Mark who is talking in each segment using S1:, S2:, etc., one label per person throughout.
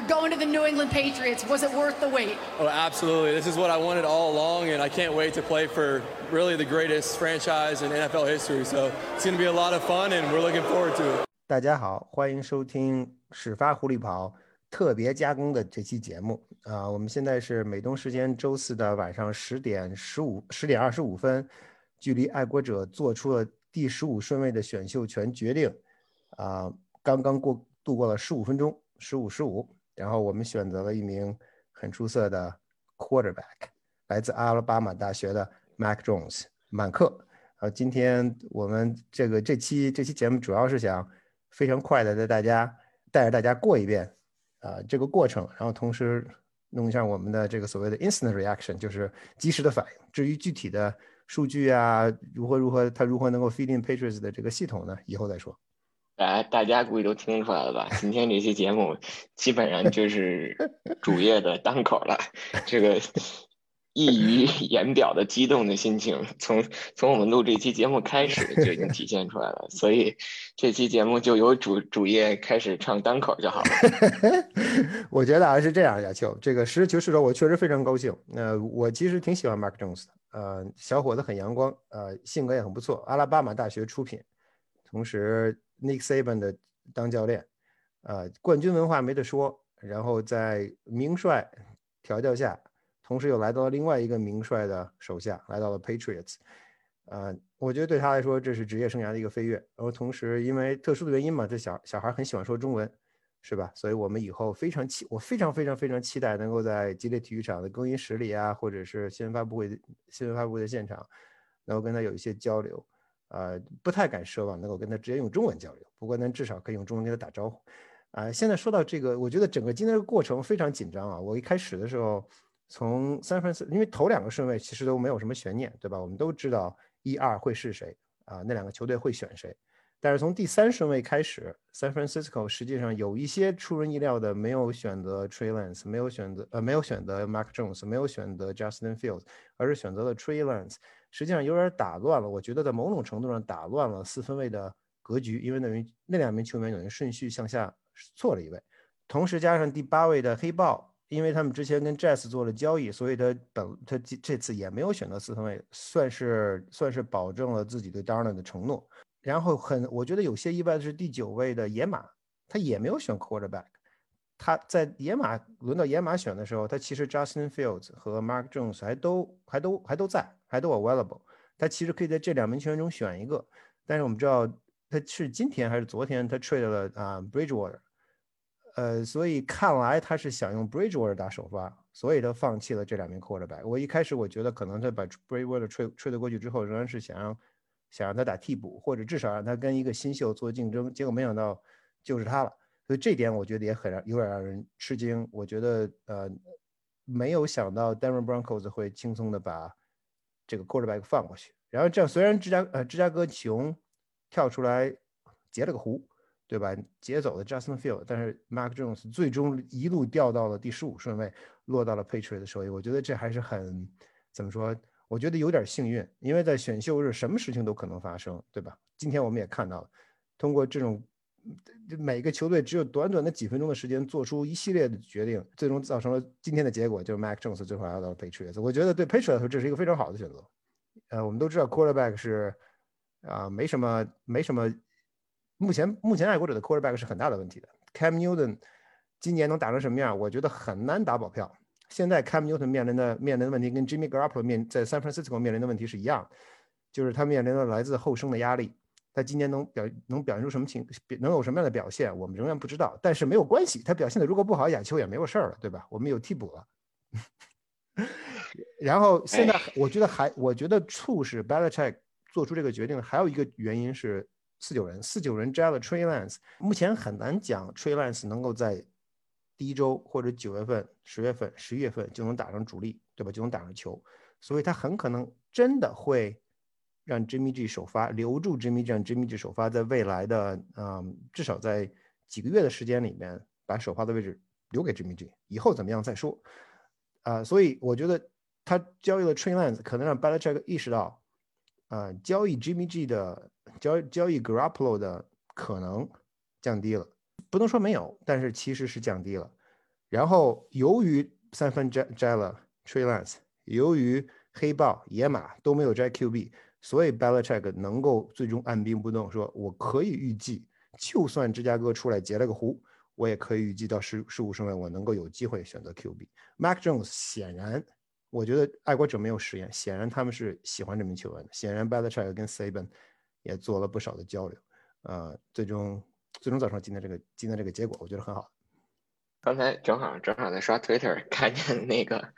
S1: You're going to the New England Patriots. Was it worth the wait?
S2: Oh, absolutely. This is what I wanted all along, and I can't wait to play for really the greatest franchise in NFL history. So it's going to be a lot of fun, and we're looking forward to it.
S3: 大家好，欢迎收听始发狐狸跑特别加工的这期节目啊、我们现在是美东时间周四的晚上十点十五十点二十五分，距离爱国者做出了第十五顺位的选秀权决定啊、刚刚过度过了十五分钟，十五十五，然后我们选择了一名很出色的 quarterback，来自阿拉巴马大学的 Mac Jones 满克。呃，今天我们这个这期这期节目主要是想非常快的带大家带着大家过一遍啊、这个过程，然后同时弄一下我们的这个所谓的 instant reaction，就是及时的反应。至于具体的数据啊，如何如何它如何能够 feed in Patriots 的这个系统呢，以后再说。
S4: 来大家估计都听出来了吧？今天这期节目基本上就是主页的单口了，这个溢于言表的激动的心情，从从我们录这期节目开始就已经体现出来了。所以这期节目就由主主页开始唱单口就好了。
S3: 我觉得啊是这样，亚秋，这个实事求是说，我确实非常高兴。呃，我其实挺喜欢 Mark Jones 的，呃，小伙子很阳光，呃，性格也很不错，阿拉巴马大学出品，同时 Nick Saban 的当教练，呃，冠军文化没得说。然后在名帅调教下，同时又来到了另外一个名帅的手下，来到了 Patriots。呃，我觉得对他来说，这是职业生涯的一个飞跃。然后同时，因为特殊的原因嘛，这小小孩很喜欢说中文，是吧？所以我们以后非常期，我非常非常非常期待能够在吉列体育场的更衣室里啊，或者是新闻发布会新闻发布会的现场，能够跟他有一些交流。呃，不太敢奢望能够跟他直接用中文交流，不过呢，至少可以用中文跟他打招呼。啊、现在说到这个，我觉得整个今天的过程非常紧张啊。我一开始的时候，从三分四，因为头两个顺位其实都没有什么悬念，对吧？我们都知道一二会是谁啊、那两个球队会选谁。但是从第三顺位开始，San Francisco 实际上有一些出人意料的，没有选择 Trey Lance，没有选择呃没有选择 Mark Jones，没有选择 Justin Fields，而是选择了 Trey Lance。实际上有点打乱了，我觉得在某种程度上打乱了四分位的格局，因为等于那两名球员等于顺序向下错了一位，同时加上第八位的黑豹，因为他们之前跟 Jazz 做了交易，所以他本他这这次也没有选择四分位，算是算是保证了自己对 Darnold 的承诺。然后很我觉得有些意外的是第九位的野马，他也没有选 quarterback。他在野马轮到野马选的时候，他其实 Justin Fields 和 Mark Jones 还都还都还都在，还都 available。他其实可以在这两名球员中选一个，但是我们知道他是今天还是昨天他 trade 了啊、Bridgewater，呃，所以看来他是想用 Bridgewater 打首发，所以他放弃了这两名 quarterback。我一开始我觉得可能他把 Bridgewater trade trade 过去之后，仍然是想让想让他打替补，或者至少让他跟一个新秀做竞争，结果没想到就是他了。所以这点我觉得也很让有点让人吃惊。我觉得呃没有想到 Denver Broncos 会轻松的把这个 quarterback 放过去。然后这样虽然芝加呃芝加哥熊跳出来截了个胡，对吧？截走了 Justin Field，但是 Mark Jones 最终一路掉到了第十五顺位，落到了 Patriot 的手里。我觉得这还是很怎么说？我觉得有点幸运，因为在选秀日什么事情都可能发生，对吧？今天我们也看到了，通过这种每个球队只有短短的几分钟的时间做出一系列的决定，最终造成了今天的结果，就是 Mac Jones 最后来到了 Patriots。我觉得对 Patriots 来说这是一个非常好的选择。呃，我们都知道 quarterback 是啊、没什么没什么，目前目前爱国者的 quarterback 是很大的问题的。Cam Newton 今年能打成什么样，我觉得很难打保票。现在 Cam Newton 面临的面临的问题跟 Jimmy Garoppolo 面在 San Francisco 面临的问题是一样，就是他面临的来自后生的压力。他今年能表能表现出什么情，能有什么样的表现，我们仍然不知道。但是没有关系，他表现的如果不好，亚秋也没有事儿了，对吧？我们有替补了。然后现在我觉得还，我觉得促使 Belichick 做出这个决定的还有一个原因是四九人，四九人摘了 Trey Lance，目前很难讲 Trey Lance 能够在第一周或者九月份、十月份、十一月份就能打上主力，对吧？就能打上球，所以他很可能真的会让 Jimmy G 首发，留住 Jimmy G，让 Jimmy G 首发，在未来的嗯，至少在几个月的时间里面，把首发的位置留给 Jimmy G，以后怎么样再说。啊、所以我觉得他交易了 Trey Lance，可能让 Belichick 意识到，啊，交易 Jimmy G 的交交易 Grapplo 的可能降低了，不能说没有，但是其实是降低了。然后由于三分摘摘了 Trey Lance，由于黑豹、野马都没有摘 QB，所以 Belichick 能够最终按兵不动，说我可以预计，就算芝加哥出来截了个胡，我也可以预计到十十五顺位，我能够有机会选择 QB。Mac Jones 显然，我觉得爱国者没有实验，显然他们是喜欢这名球员的，显然 Belichick 跟 Saban 也做了不少的交流，呃，最终最终造成今天这个今天这个结果，我觉得很好。
S4: 刚才正好正好在刷 Twitter 看见那个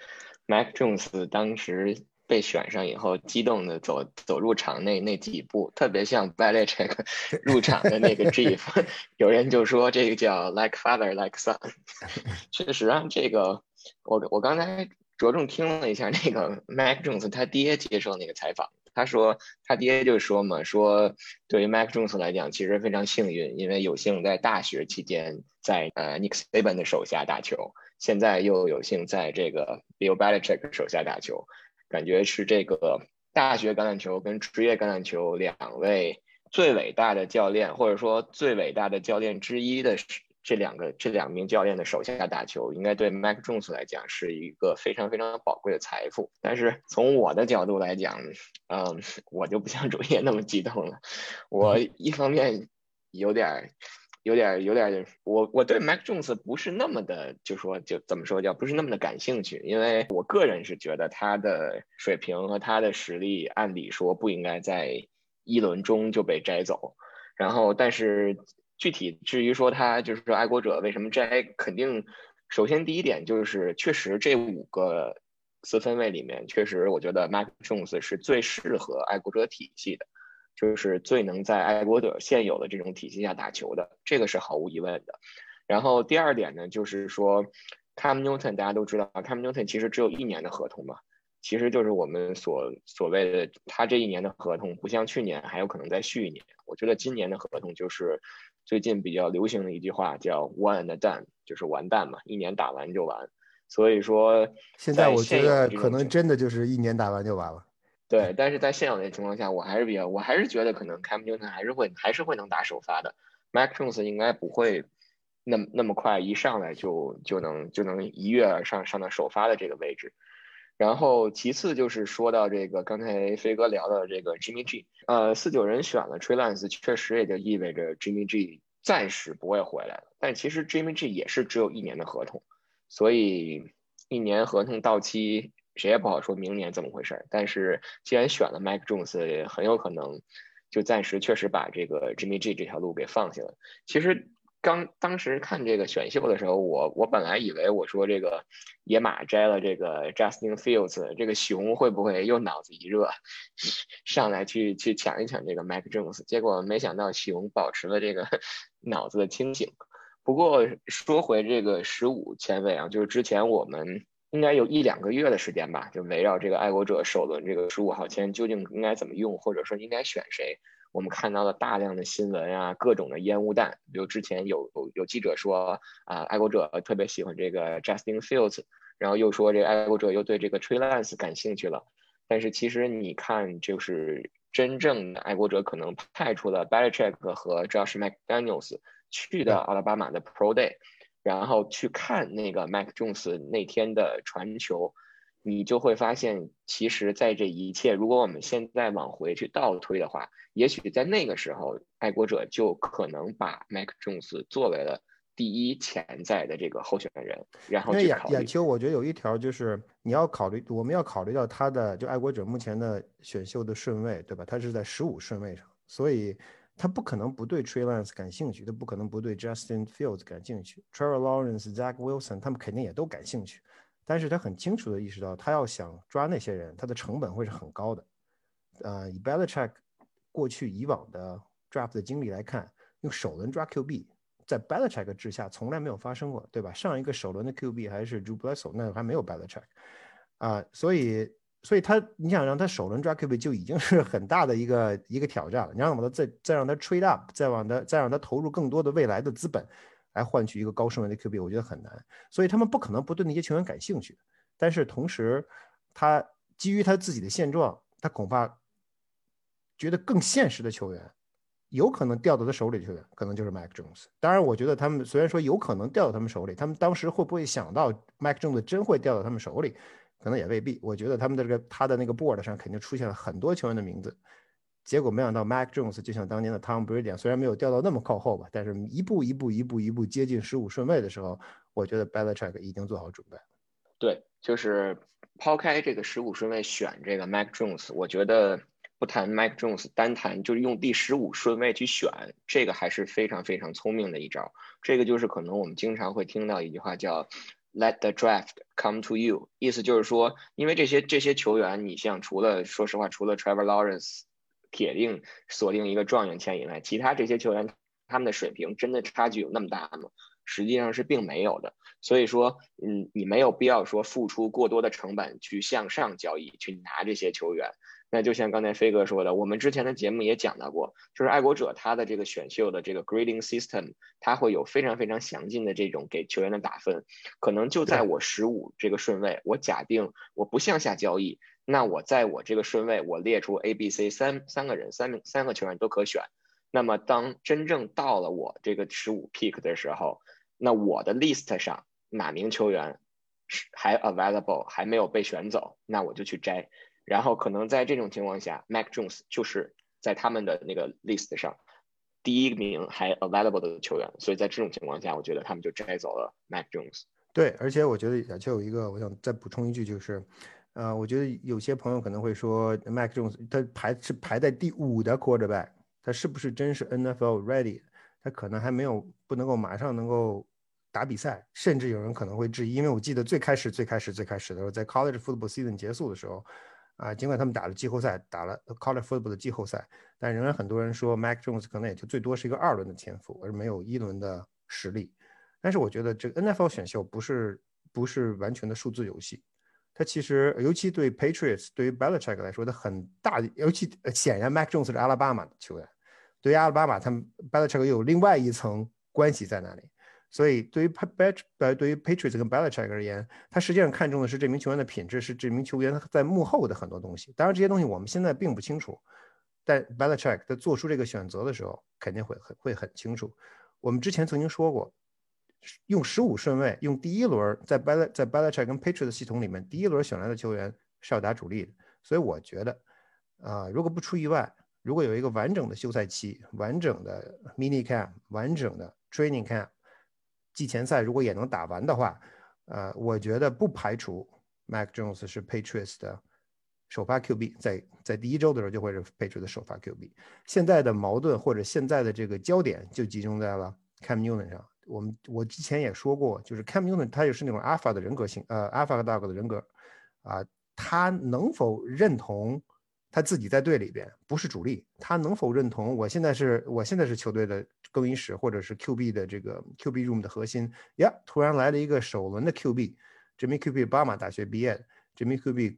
S4: Mac Jones 当时被选上以后，激动的走走入场内那几步，特别像 Belichick 入场的那个 GIF。有人就说这个叫 Like Father Like Son。确实啊，这个我我刚才着重听了一下那个 Mac Jones 他爹接受那个采访。他说，他爹就说嘛，说对于 Mac Jones 来讲，其实非常幸运，因为有幸在大学期间在呃 Nick Saban 的手下打球，现在又有幸在这个 Bill Belichick 手下打球，感觉是这个大学橄榄球跟职业橄榄球两位最伟大的教练，或者说最伟大的教练之一的。这两个这两名教练的手下打球，应该对 Mac Jones 来讲是一个非常非常宝贵的财富。但是从我的角度来讲，嗯，我就不像 主页那么激动了。我一方面有点、有点、有点，我我对 Mac Jones 不是那么的，就说就怎么说叫不是那么的感兴趣，因为我个人是觉得他的水平和他的实力，按理说不应该在一轮中就被摘走。然后，但是。具体至于说他就是说爱国者为什么摘，肯定首先第一点就是确实这五个四分位里面，确实我觉得 Mac Jones 是最适合爱国者体系的，就是最能在爱国者现有的这种体系下打球的，这个是毫无疑问的。然后第二点呢，就是说 Cam Newton 大家都知道，Cam Newton 其实只有一年的合同嘛，其实就是我们所所谓的他这一年的合同不像去年还有可能再续一年，我觉得今年的合同就是。最近比较流行的一句话叫 “one and done”，就是完蛋嘛，一年打完就完。所以说，
S3: 现在我觉得可能真的就是一年打完就完了。
S4: 对，但是在现有的情况下，我还是比较，我还是觉得可能 Cam Newton 还是会还是会能打首发的，Mac Jones 应该不会那么那么快一上来就就能就能一跃而上上到首发的这个位置。然后其次就是说到这个刚才飞哥聊的这个 Jimmy G，呃，四九人选了 Trey Lance，确实也就意味着 Jimmy G 暂时不会回来了。但其实 Jimmy G 也是只有一年的合同，所以一年合同到期，谁也不好说明年怎么回事儿。但是既然选了 Mike Jones，很有可能就暂时确实把这个 Jimmy G 这条路给放下了。其实。刚当时看这个选秀的时候，我我本来以为我说这个野马摘了这个 Justin Fields，这个熊会不会又脑子一热，上来去去抢一抢这个 Mac Jones？结果没想到熊保持了这个 脑子的清醒。不过说回这个十五签位啊，就是之前我们应该有一两个月的时间吧，就围绕这个爱国者首轮这个十五号签究竟应该怎么用，或者说应该选谁。我们看到了大量的新闻啊，各种的烟雾弹，比如之前有有有记者说啊，爱国者特别喜欢这个 Justin Fields，然后又说这爱国者又对这个 Trey Lance 感兴趣了。但是其实你看，就是真正的爱国者可能派出了 Belichick 和 Josh McDaniels 去的阿拉巴马的 Pro Day，然后去看那个 Mac Jones 那天的传球。你就会发现，其实，在这一切，如果我们现在往回去倒推的话，也许在那个时候，爱国者就可能把 Mac Jones 作为了第一潜在的这个候选人。然后，
S3: 眼眼球，我觉得有一条就是你要考虑，我们要考虑到他的就爱国者目前的选秀的顺位，对吧？他是在十五顺位上，所以他不可能不对 Trey Lance 感兴趣，他不可能不对 Justin Fields 感兴趣，Trevor Lawrence、Zach Wilson 他们肯定也都感兴趣。但是他很清楚的意识到，他要想抓那些人，他的成本会是很高的。呃，以 Belichick 过去以往的 draft 的经历来看，用首轮抓 QB，在 Belichick 之下从来没有发生过，对吧？上一个首轮的 QB 还是 Drew Bledsoe，那还没有 Belichick 啊，所以，所以他你想让他首轮抓 QB 就已经是很大的一个一个挑战了。你让他再再让他 trade up，再往他再让他投入更多的未来的资本。来换取一个高顺位的 QB，我觉得很难，所以他们不可能不对那些球员感兴趣。但是同时，他基于他自己的现状，他恐怕觉得更现实的球员有可能掉到他手里的球员，可能就是 Mac Jones。当然，我觉得他们虽然说有可能掉到他们手里，他们当时会不会想到 Mac Jones 真会掉到他们手里，可能也未必。我觉得他们的这个他的那个 board 上肯定出现了很多球员的名字，结果没想到 Mac Jones 就像当年的 Tom Brady，虽然没有掉到那么靠后吧，但是一步一步一步一步接近十五顺位的时候，我觉得 Belichick 已经做好准备。
S4: 对，就是抛开这个十五顺位选这个 Mac Jones，我觉得。不谈 Mike Jones，单谈就是用第十五顺位去选，这个还是非常非常聪明的一招。这个就是可能我们经常会听到一句话叫 “Let the draft come to you”，意思就是说，因为这些这些球员，你像除了说实话，除了 Trevor Lawrence 铁定锁定一个状元签以外，其他这些球员他们的水平真的差距有那么大吗？实际上是并没有的。所以说，嗯，你没有必要说付出过多的成本去向上交易，去拿这些球员。那就像刚才飞哥说的，我们之前的节目也讲到过，就是爱国者他的这个选秀的这个 grading system，它会有非常非常详尽的这种给球员的打分，可能就在我十五这个顺位，我假定我不向下交易，那我在我这个顺位，我列出 A、B、C 三三个人，三名三个球员都可选。那么当真正到了我这个十五 pick 的时候，那我的 list 上哪名球员是还 available 还没有被选走，那我就去摘。然后可能在这种情况下，Mac Jones 就是在他们的那个 list 上第一名还 available 的球员，所以在这种情况下，我觉得他们就摘走了 Mac Jones。
S3: 对，而且我觉得亚秋有一个，我想再补充一句，就是，呃，我觉得有些朋友可能会说，Mac Jones 他排是排在第五的 quarterback，他是不是真是 NFL ready？他可能还没有不能够马上能够打比赛，甚至有人可能会质疑，因为我记得最开始最开始最开始的时候，在 college football season 结束的时候。啊，尽管他们打了季后赛，打了 college football 的季后赛，但仍然很多人说 Mac Jones 可能也就最多是一个二轮的天赋，而没有一轮的实力。但是我觉得这个 NFL 选秀不是不是完全的数字游戏，它其实尤其对 Patriots 对于 Belichick 来说，它很大，尤其显然 Mac Jones 是阿拉巴马的球员，对于阿拉巴马，他们 Belichick 又有另外一层关系在那里。所以，对于 Pat 呃，对于 Patriots 跟 Belichick 而言，他实际上看重的是这名球员的品质，是这名球员在幕后的很多东西。当然，这些东西我们现在并不清楚，但 Belichick 在做出这个选择的时候，肯定会很会很清楚。我们之前曾经说过，用十五顺位，用第一轮在 Bel 在 Belichick 跟 Patriots 系统里面，第一轮选来的球员是要打主力的。所以我觉得，啊，如果不出意外，如果有一个完整的休赛期、完整的 Mini Camp、完整的 Training Camp。季前赛如果也能打完的话，呃，我觉得不排除 Mac Jones 是 Patriots 的首发 QB，在在第一周的时候就会是 Patriots 的首发 QB。现在的矛盾或者现在的这个焦点就集中在了 Cam Newton 上。我们我之前也说过，就是 Cam Newton 他也是那种 Alpha 的人格性，呃，Alpha Dog 的人格，啊，他能否认同？他自己在队里边不是主力，他能否认同我现在是我现在是球队的更衣室或者是 QB 的这个 QB room 的核心呀？突然来了一个首轮的 QB，这名 QB 巴马大学毕业的，这名 QB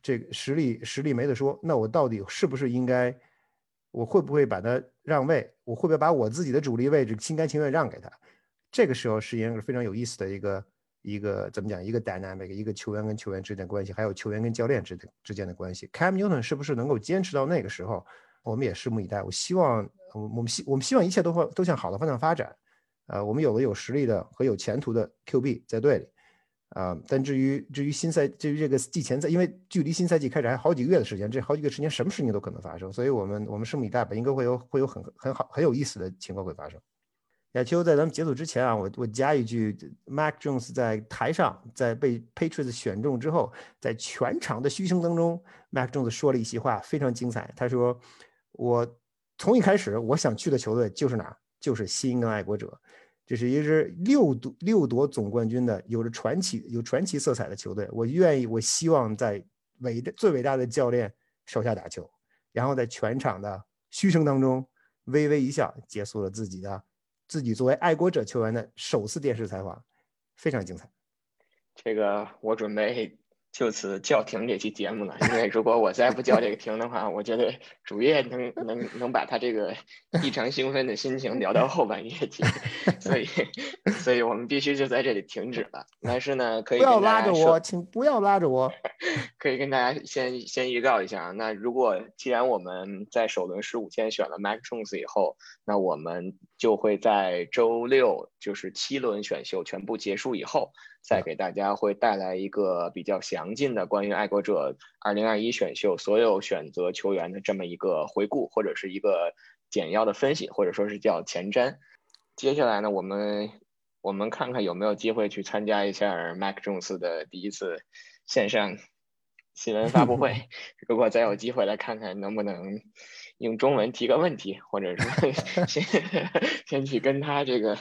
S3: 这个实力实力没得说，那我到底是不是应该，我会不会把他让位？我会不会把我自己的主力位置心甘情愿让给他？这个时候是一个非常有意思的一个。一个怎么讲？一个 dynamic，一个球员跟球员之间的关系，还有球员跟教练之间之间的关系。Cam Newton 是不是能够坚持到那个时候？我们也拭目以待。我希望，我们希我们希望一切都会都向好的方向发展。呃，我们有了有实力的和有前途的 QB 在队里。啊，但至于至于新赛至于这个季前赛，因为距离新赛季开始还好几个月的时间，这好几个时间什么事情都可能发生，所以我们我们拭目以待吧。应该会有会有很很好很有意思的情况会发生。亚秋，在咱们结束之前啊，我我加一句，Mac Jones 在台上，在被 Patriots 选中之后，在全场的嘘声当中，Mac Jones 说了一席话，非常精彩。他说：“我从一开始我想去的球队就是哪儿，就是新英格兰爱国者，这是一支六夺六夺总冠军的，有着传奇有传奇色彩的球队。我愿意，我希望在伟大最伟大的教练手下打球。”然后在全场的嘘声当中，微微一笑，结束了自己的。自己作为爱国者球员的首次电视采访，非常精彩。
S4: 这个我准备就此叫停这期节目了，因为如果我再不叫这个停的话，我觉得主页能能能把他这个异常兴奋的心情聊到后半夜去，所以所以我们必须就在这里停止了。但是呢，可以
S3: 不要拉着我，请不要拉着我。
S4: 可以跟大家先先预告一下啊，那如果既然我们在首轮十五天选了 Mac Jones 以后，那我们就会在周六，就是七轮选秀全部结束以后，再给大家会带来一个比较详尽的关于爱国者二零二一选秀所有选择球员的这么一个回顾，或者是一个简要的分析，或者说是叫前瞻。接下来呢，我们我们看看有没有机会去参加一下 Mac Jones 的第一次线上新闻发布会。如果再有机会来看看能不能用中文提个问题，或者说 先 先去跟他这个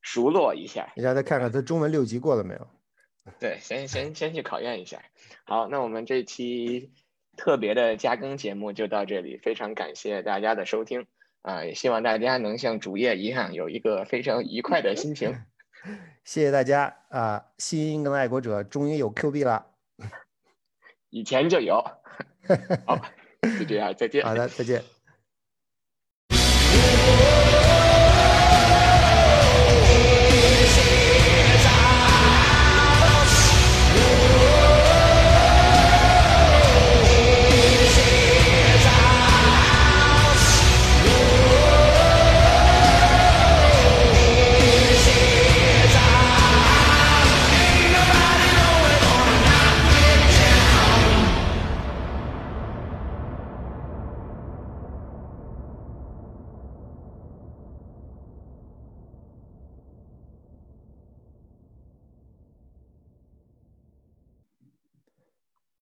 S4: 熟络一下。
S3: 你让他看看他中文六级过了没有？
S4: 对，先先先去考验一下。好，那我们这期特别的加更节目就到这里，非常感谢大家的收听啊、也希望大家能像主页一样有一个非常愉快的心情。
S3: 谢谢大家啊！新英格兰爱国者终于有 Q 币了。
S4: 以前就有。好，就这样，再见。
S3: 好的，再见。